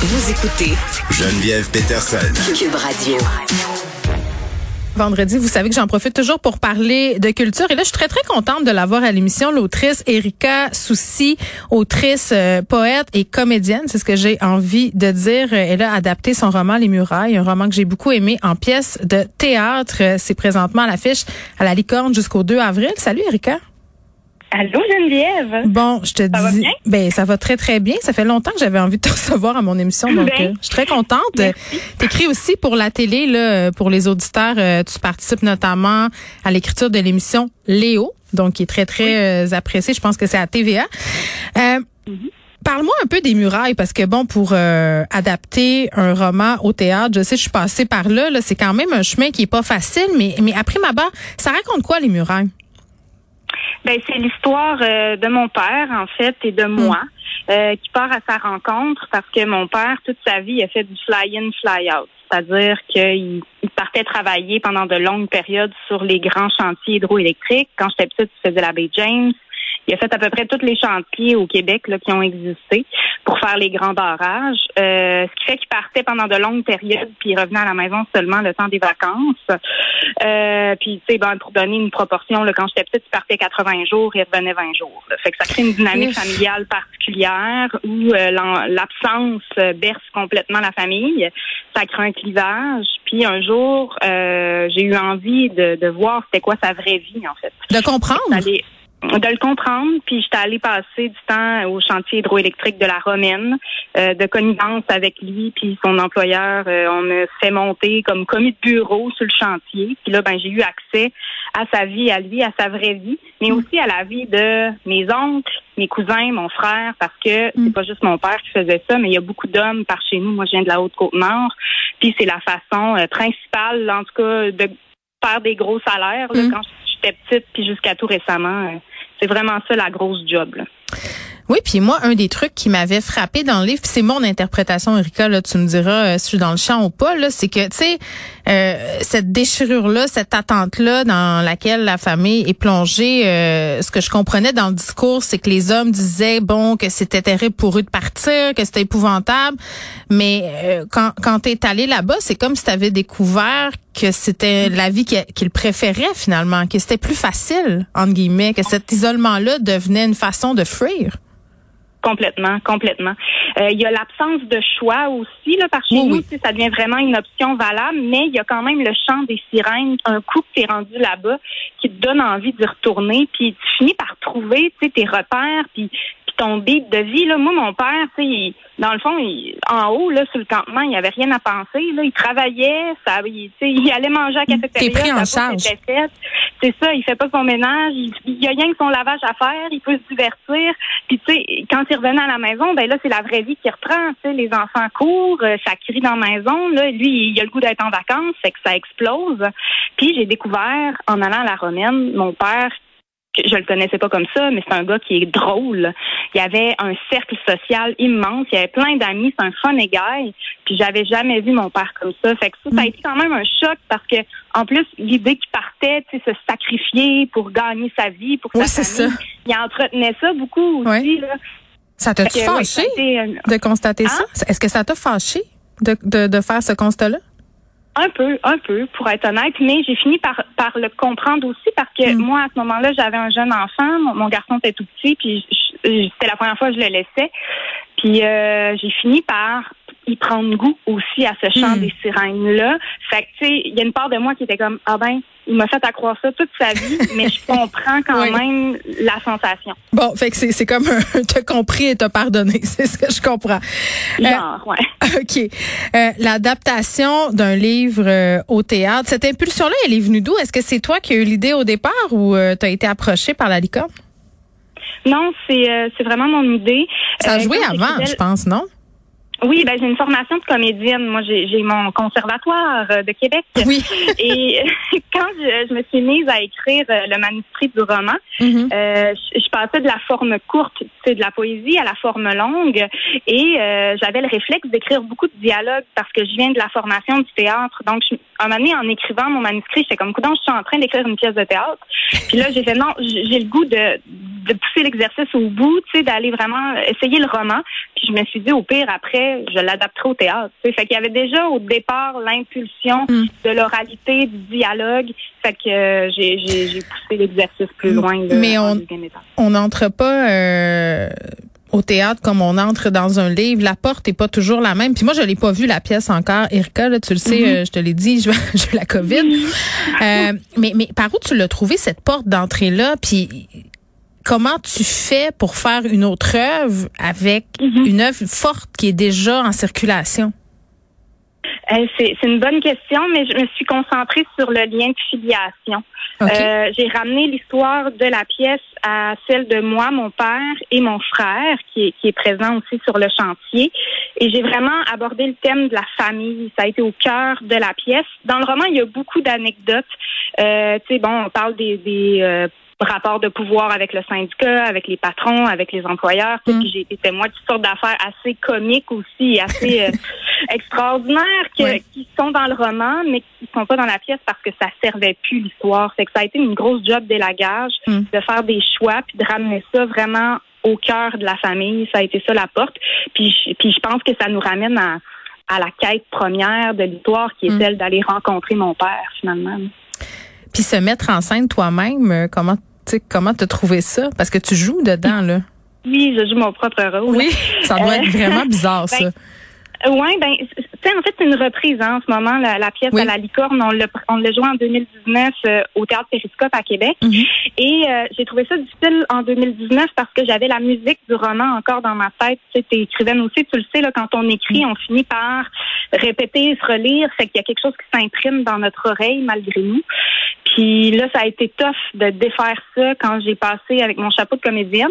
Vous écoutez Geneviève Peterson. Cube Radio. Vendredi, vous savez que j'en profite toujours pour parler de culture. Et là, je suis très, très contente de l'avoir à l'émission, l'autrice Erika Soucy, autrice, euh, poète et comédienne. C'est ce que j'ai envie de dire. Elle a adapté son roman Les Murailles, un roman que j'ai beaucoup aimé en pièce de théâtre. C'est présentement à l'affiche à la Licorne jusqu'au 2 avril. Salut, Erika. Allô Geneviève? Bon, je te Ça va dis, bien? ben ça va très très bien. Ça fait longtemps que j'avais envie de te recevoir à mon émission, donc Ben, euh, je suis très contente. T'écris aussi pour la télé là, euh, pour les auditeurs. euh, tu participes notamment à l'écriture de l'émission Léo, donc qui est très très euh, appréciée. Je pense que c'est à TVA. Euh, Mm-hmm. Parle-moi un peu des murailles parce que bon pour euh, adapter un roman au théâtre, je sais je suis passée par là, là c'est quand même un chemin qui est pas facile mais mais après ma barre, ça raconte quoi les murailles? Ben c'est l'histoire euh, de mon père en fait et de moi euh, qui part à sa rencontre parce que mon père toute sa vie a fait du fly-in fly-out, c'est-à-dire qu'il il partait travailler pendant de longues périodes sur les grands chantiers hydroélectriques. Quand j'étais petite, il faisait la baie James. Il a fait à peu près tous les chantiers au Québec là, qui ont existé pour faire les grands barrages. Euh, ce qui fait qu'il partait pendant de longues périodes, puis il revenait à la maison seulement le temps des vacances. Euh, puis, tu sais, ben, pour donner une proportion, là, quand j'étais petite, il partait 80 jours et il revenait 20 jours. là. Fait que ça crée une dynamique familiale particulière où euh, l'absence berce complètement la famille. Ça crée un clivage. Puis un jour, euh, j'ai eu envie de, de voir c'était quoi sa vraie vie, en fait De comprendre. De le comprendre, puis j'étais allée passer du temps au chantier hydroélectrique de la Romaine, euh, de connivence avec lui, puis son employeur. euh, on me fait monter comme commis de bureau sur le chantier. Puis là, ben j'ai eu accès à sa vie, à lui, à sa vraie vie, mais aussi à la vie de mes oncles, mes cousins, mon frère, parce que Mm. c'est pas juste mon père qui faisait ça, mais il y a beaucoup d'hommes par chez nous. Moi, je viens de la Haute-Côte-Nord, puis c'est la façon euh, principale, en tout cas, de faire des gros salaires là, Mm. quand j'étais petite, puis jusqu'à tout récemment. C'est vraiment ça la grosse job. Oui, puis moi, un des trucs qui m'avait frappé dans le livre, c'est mon interprétation, Erika, là, tu me diras euh, si je suis dans le champ ou pas, là, c'est que, tu sais, euh, cette déchirure-là, cette attente-là dans laquelle la famille est plongée, euh, ce que je comprenais dans le discours, c'est que les hommes disaient, bon, que c'était terrible pour eux de partir, que c'était épouvantable, mais euh, quand, quand tu es allé là-bas, c'est comme si tu avais découvert que c'était la vie qu'il qu'il préférait finalement, que c'était plus facile, entre guillemets, que cet isolement-là devenait une façon de fuir. Complètement, complètement. Euh, Il y a l'absence de choix aussi là, par chez Oui, nous, oui. tu sais, ça devient vraiment une option valable, mais il y a quand même le chant des sirènes, un coup que tu es rendu là-bas, qui te donne envie d'y retourner, puis tu finis par trouver tu sais, tes repères, puis ton beat de vie. Là. Moi, mon père, il- dans le fond, il- en haut, là, sur le campement, il n'y avait rien à penser. Là. Il travaillait, ça, il, allait manger à la cafétéria. T'es pris en charge. C'est ça, il fait pas son ménage, il, il y a rien que son lavage à faire, il peut se divertir. Puis tu sais, quand il revenait à la maison, ben là c'est la vraie vie qui reprend. Tu sais, les enfants courent, euh, ça crie dans la maison. Là, lui, il a le goût d'être en vacances, fait que ça explose. Puis j'ai découvert en allant à la Romaine, mon père je le connaissais pas comme ça, mais c'est un gars qui est drôle. Il y avait un cercle social immense, il y avait plein d'amis, c'est un fun guy. Puis j'avais jamais vu mon père comme ça. Fait que ça, ça a été quand même un choc parce que en plus l'idée qu'il partait, tu sais, se sacrifier pour gagner sa vie, pour Oui, sa famille, il entretenait ça beaucoup aussi. Ouais. Là. Ça t'a ouais, fâché ça de constater Hein? ça? Est-ce que ça t'a fâché de, de, de faire ce constat-là? Un peu, un peu, pour être honnête, mais j'ai fini par, par le comprendre aussi parce que Mm. moi, à ce moment-là, j'avais un jeune enfant, mon, mon garçon était tout petit, puis c'était la première fois que je le laissais. Puis euh, j'ai fini par y prendre goût aussi à ce chant Mm. des sirènes-là. Fait que, tu sais, il y a une part de moi qui était comme, ah ben, il m'a fait accroire ça toute sa vie, mais je comprends quand Oui. même la sensation. Bon, fait que c'est, comme un t'as compris et t'as pardonné, c'est ce que je comprends. Euh, Genre, ouais. OK. Euh, l'adaptation d'un livre euh, au théâtre, cette impulsion-là, elle est venue d'où? Est-ce que c'est toi qui as eu l'idée au départ ou t'as été approché par la licorne? Non, c'est vraiment mon idée. Ça a joué avant, je pense, non? Oui, ben j'ai une formation de comédienne. Moi, j'ai mon conservatoire euh, de Québec. Oui. Et quand je, je me suis mise à écrire euh, le manuscrit du roman, Mhm. euh, je, je passais de la forme courte, sais, de la poésie, à la forme longue. Et euh, j'avais le réflexe d'écrire beaucoup de dialogues parce que je viens de la formation du théâtre. Donc, je, un moment donné, en écrivant mon manuscrit, j'étais comme, je suis en train d'écrire une pièce de théâtre. Puis là, j'ai fait, non, j'ai le goût de de pousser l'exercice au bout, tu sais, d'aller vraiment essayer le roman. Puis je me suis dit, au pire, après, je l'adapterai au théâtre. Tu sais. Fait qu'il y avait déjà au départ l'impulsion mm. de l'oralité, du dialogue. Fait que euh, j'ai, j'ai, poussé l'exercice plus loin. Mais on n'entre pas... Euh au théâtre comme on entre dans un livre, la porte est pas toujours la même. Puis moi, je l'ai pas vu la pièce encore, Erika, là, tu le sais, mm-hmm. euh, je te l'ai dit, je j'ai la COVID. Euh, mais, mais par où tu l'as trouvé cette porte d'entrée là Puis comment tu fais pour faire une autre œuvre avec mm-hmm. une œuvre forte qui est déjà en circulation? Euh, c'est une bonne question, mais je me suis concentrée sur le lien de filiation. Euh, j'ai ramené l'histoire de la pièce à celle de moi, mon père et mon frère, qui est, qui est présent aussi sur le chantier. Et j'ai vraiment abordé le thème de la famille. Ça a été au cœur de la pièce. Dans le roman, il y a beaucoup d'anecdotes. Euh, tu sais, bon, on parle des, des euh, rapport de pouvoir avec le syndicat, avec les patrons, avec les employeurs. Mm. Puis j'ai été témoin de toutes sortes d'affaires assez comiques aussi, assez euh, extraordinaires qui sont dans le roman, mais qui sont pas dans la pièce parce que ça servait plus l'histoire. C'est que ça a été une grosse job d'élagage mm. de faire des choix puis de ramener ça vraiment au cœur de la famille. Ça a été ça la porte. Puis, puis je pense que ça nous ramène à, à la quête première de l'histoire qui est mm. celle d'aller rencontrer mon père finalement. Puis se mettre en scène toi-même, euh, comment comment t'as trouvé ça? Parce que tu joues dedans, là. Oui, je joue mon propre rôle. Oui, ça doit être euh, vraiment bizarre, ça. Oui, ben, en fait, c'est une reprise hein, en ce moment, la, pièce à la licorne. On l'a, on l'a joué en 2019 euh, au Théâtre Périscope à Québec. Mhm. Et euh, j'ai trouvé ça difficile en 2019 parce que j'avais la musique du roman encore dans ma tête. Tu sais, écrivaine aussi, tu le sais, là, quand on écrit, on finit par répéter, se relire. Fait qu'il y a quelque chose qui s'imprime dans notre oreille malgré nous. Puis là, ça a été tough de défaire ça quand j'ai passé avec mon chapeau de comédienne.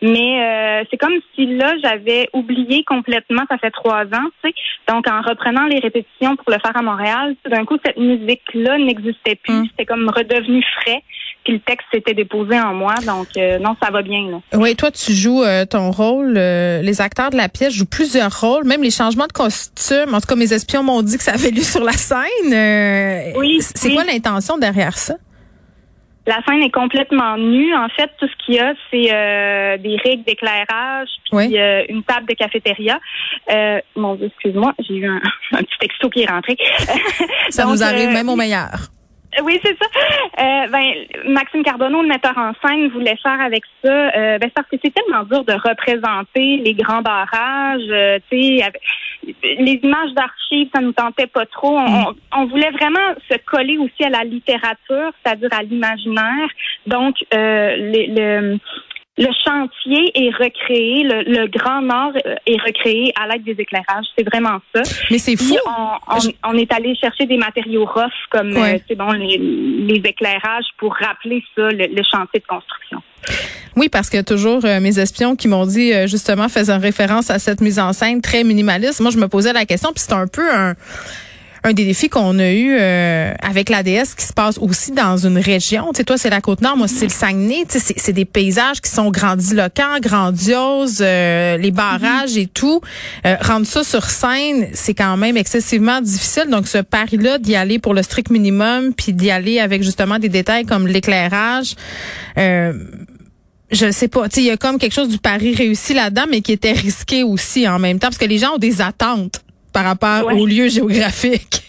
Mais euh, c'est comme si là, j'avais oublié complètement, ça fait trois ans, tu sais. Donc, en reprenant les répétitions pour le faire à Montréal, d'un coup, cette musique-là n'existait plus. Mm. C'était comme redevenu frais. Puis le texte s'était déposé en moi. Donc, euh, non, ça va bien. Là. Oui, toi, tu joues euh, ton rôle. les acteurs de la pièce jouent plusieurs rôles, même les changements de costume. En tout cas, mes espions m'ont dit que ça avait lu sur la scène. oui. C'est quoi l'intention derrière ça? La scène est complètement nue. En fait, tout ce qu'il y a, c'est euh, des règles d'éclairage, puis euh, une table de cafétéria. Euh, mon Dieu, excuse-moi, j'ai eu un, petit texto qui est rentré. ça nous arrive même au meilleur. Oui, c'est ça. Euh, ben, Maxime Cardonneau, le metteur en scène, voulait faire avec ça. Euh, ben, parce que c'est tellement dur de représenter les grands barrages. Euh, tu sais, les images d'archives, ça nous tentait pas trop. On, on, voulait vraiment se coller aussi à la littérature, c'est-à-dire à, l'imaginaire. Donc, euh, le le chantier est recréé, le, grand nord est recréé à l'aide des éclairages. C'est vraiment ça. Mais c'est fou. On, est allé chercher des matériaux rough comme euh, c'est bon les, éclairages pour rappeler ça, le, chantier de construction. Oui, parce que toujours euh, mes espions qui m'ont dit euh, justement faisant référence à cette mise en scène très minimaliste. Moi, je me posais la question, puis c'est un peu un un des défis qu'on a eu euh, avec l'ADS qui se passe aussi dans une région. Tu sais, toi, c'est la Côte-Nord, moi, c'est le Saguenay. Tu sais, c'est des paysages qui sont grandiloquents, grandioses, euh, les barrages et tout. Euh, rendre ça sur scène, c'est quand même excessivement difficile. Donc, ce pari-là d'y aller pour le strict minimum, puis d'y aller avec justement des détails comme l'éclairage. Je sais pas, il y a comme quelque chose du pari réussi là-dedans, mais qui était risqué aussi en même temps, parce que les gens ont des attentes par rapport au lieu géographique.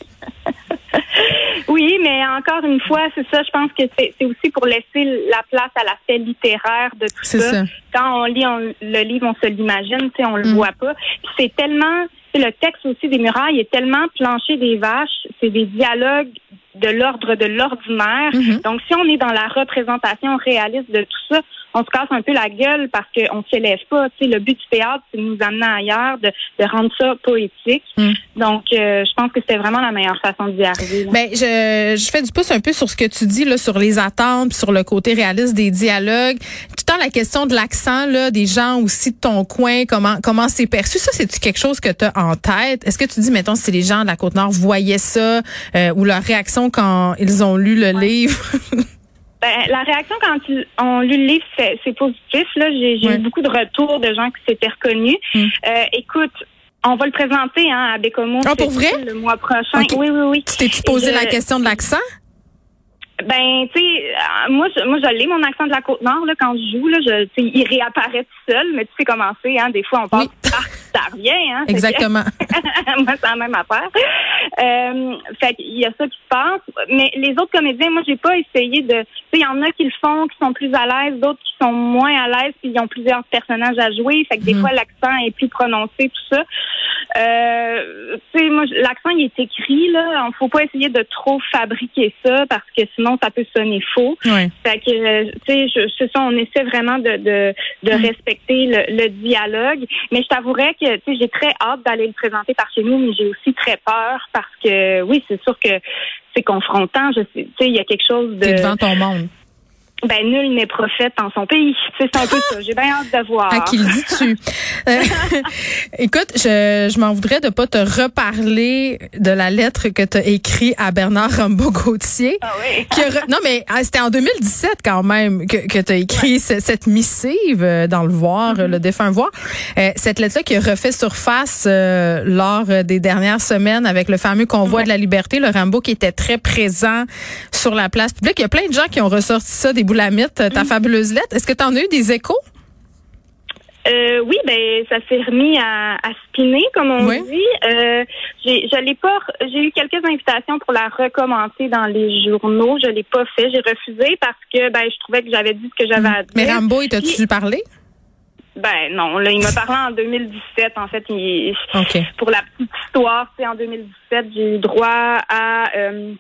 oui, mais encore une fois, c'est ça, je pense que c'est aussi pour laisser la place à l'aspect littéraire de tout ça. Quand on lit le livre, on se l'imagine, on le mm. voit pas. C'est tellement, le texte aussi des murailles est tellement planché des vaches, c'est des dialogues de l'ordre de l'ordinaire. Mm-hmm. Donc, si on est dans la représentation réaliste de tout ça, on se casse un peu la gueule parce qu'on ne s'élève pas. Tu sais, le but du théâtre, c'est de nous amener ailleurs, de, de rendre ça poétique. Hmm. Donc, euh, je pense que c'est vraiment la meilleure façon d'y arriver. Ben, je, je fais du pouce un peu sur ce que tu dis là, sur les attentes, sur le côté réaliste des dialogues. Tout le la question de l'accent là, des gens aussi de ton coin, comment comment c'est perçu? Ça, c'est quelque chose que tu as en tête? Est-ce que tu dis, mettons, si les gens de la Côte Nord voyaient ça euh, ou leur réaction quand ils ont lu le livre? Ben, la réaction quand ils ont lu le livre, c'est positif. Là, j'ai eu beaucoup de retours de gens qui s'étaient reconnus. Mm. Euh, écoute, on va le présenter hein, à Bécomo ah, pour vrai? le mois prochain. Oui, oui, oui. Tu t'es-tu posé la question de l'accent? Ben, tu sais, euh, moi, je, moi, je l'ai, mon accent de la Côte-Nord, là, quand je joue, là, je, il réapparaît tout seul, mais tu sais comment c'est, hein, des fois, on Oui. Ah, ça revient, hein. Exactement. moi, c'est la même affaire. Euh, fait qu'il y a ça qui se passe. Mais les autres comédiens, moi, j'ai pas essayé de. Tu sais, il y en a qui le font, qui sont plus à l'aise, d'autres qui sont moins à l'aise, puis ils ont plusieurs personnages à jouer. Fait que des Mhm. fois, l'accent est plus prononcé, tout ça. Euh, tu sais, moi, l'accent, il est écrit, là. Il faut pas essayer de trop fabriquer ça parce que sinon, ça peut sonner faux. Oui. Fait que, euh, tu sais, c'est ça, on essaie vraiment de, de, de Mm. respecter le, le dialogue. Mais je t'avouerais que, tu sais, j'ai très hâte d'aller le présenter par chez nous, mais j'ai aussi très peur parce que, oui, c'est sûr que c'est confrontant. Je sais, tu sais, il y a quelque chose de, devant ton monde. Ben, nul n'est prophète en son pays. C'est un peu ça. J'ai bien hâte de voir. À qui le dis-tu? Euh, écoute, je, je m'en voudrais de pas te reparler de la lettre que tu as écrite à Bernard Rambaud-Gauthier. Ah oui. qui a re- non, mais ah, c'était en 2017 quand même que, que tu as écrit ce- cette missive euh, dans le voir, Mm-hmm. le défunt voir. Euh, cette lettre-là qui a refait surface euh, lors des dernières semaines avec le fameux convoi de la liberté, le Rambo qui était très présent sur la place publique. Il y a plein de gens qui ont ressorti ça des boulamites, Mm-hmm. ta fabuleuse lettre. Est-ce que tu en as eu des échos? Euh, oui, ben ça s'est remis à, à spinner, comme on Oui. dit. Euh, j'ai, pas, eu quelques invitations pour la recommencer dans les journaux. Je l'ai pas fait, j'ai refusé parce que ben je trouvais que j'avais dit ce que j'avais à dire. Mais Rambo, il t'a-tu parlé? Ben non, là il m'a parlé en 2017. En fait, il, pour la petite histoire, c'est en 2017, j'ai eu droit à euh,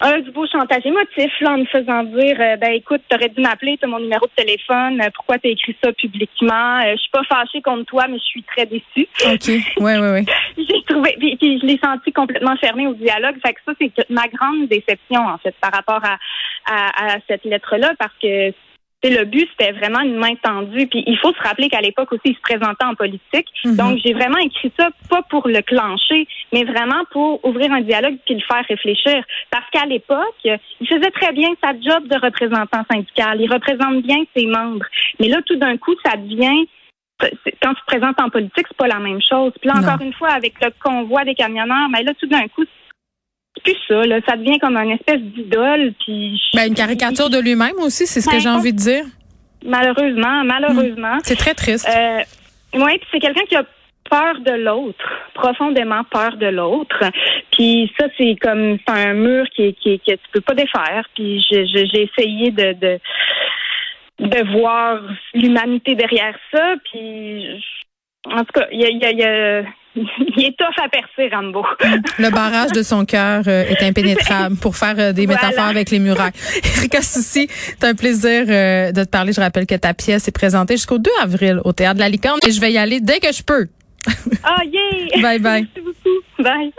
un du beau chantage émotif là, en me faisant dire euh, ben écoute, t'aurais dû m'appeler, t'as mon numéro de téléphone, euh, pourquoi t'as écrit ça publiquement? Euh, je suis pas fâchée contre toi, mais je suis très déçue. OK. Oui, oui, oui. J'ai trouvé puis, puis je l'ai senti complètement fermé au dialogue. Fait que ça, c'est ma grande déception, en fait, par rapport à, à, à cette lettre-là, parce que tu sais, le but, c'était vraiment une main tendue. Puis il faut se rappeler qu'à l'époque aussi, il se présentait en politique. Mhm. Donc, j'ai vraiment écrit ça, pas pour le clencher, mais vraiment pour ouvrir un dialogue puis le faire réfléchir. Parce qu'à l'époque, il faisait très bien sa job de représentant syndical. Il représente bien ses membres. Mais là, tout d'un coup, ça devient quand tu te présentes en politique, c'est pas la même chose. Puis là, Non. encore une fois, avec le convoi des camionneurs, mais là, tout d'un coup, plus ça. Là. Ça devient comme une espèce d'idole. Puis Ben, une caricature de lui-même aussi, c'est ce que Ben, j'ai envie de dire. Malheureusement, malheureusement. C'est très triste. Euh, oui, puis c'est quelqu'un qui a peur de l'autre, profondément peur de l'autre. Puis ça, c'est comme c'est un mur qui, qui, que tu peux pas défaire. Puis j'ai essayé de, de de voir l'humanité derrière ça. Puis en tout cas, il y a, y a- il est tough à percer, Rambo. Le barrage de son cœur euh, est impénétrable pour faire euh, des Voilà. métaphores avec les murailles. Erika Soucy, c'est un plaisir euh, de te parler. Je rappelle que ta pièce est présentée jusqu'au 2 avril au Théâtre de la Licorne et je vais y aller dès que je peux. Ah, yeah! Bye bye. Merci beaucoup. Bye.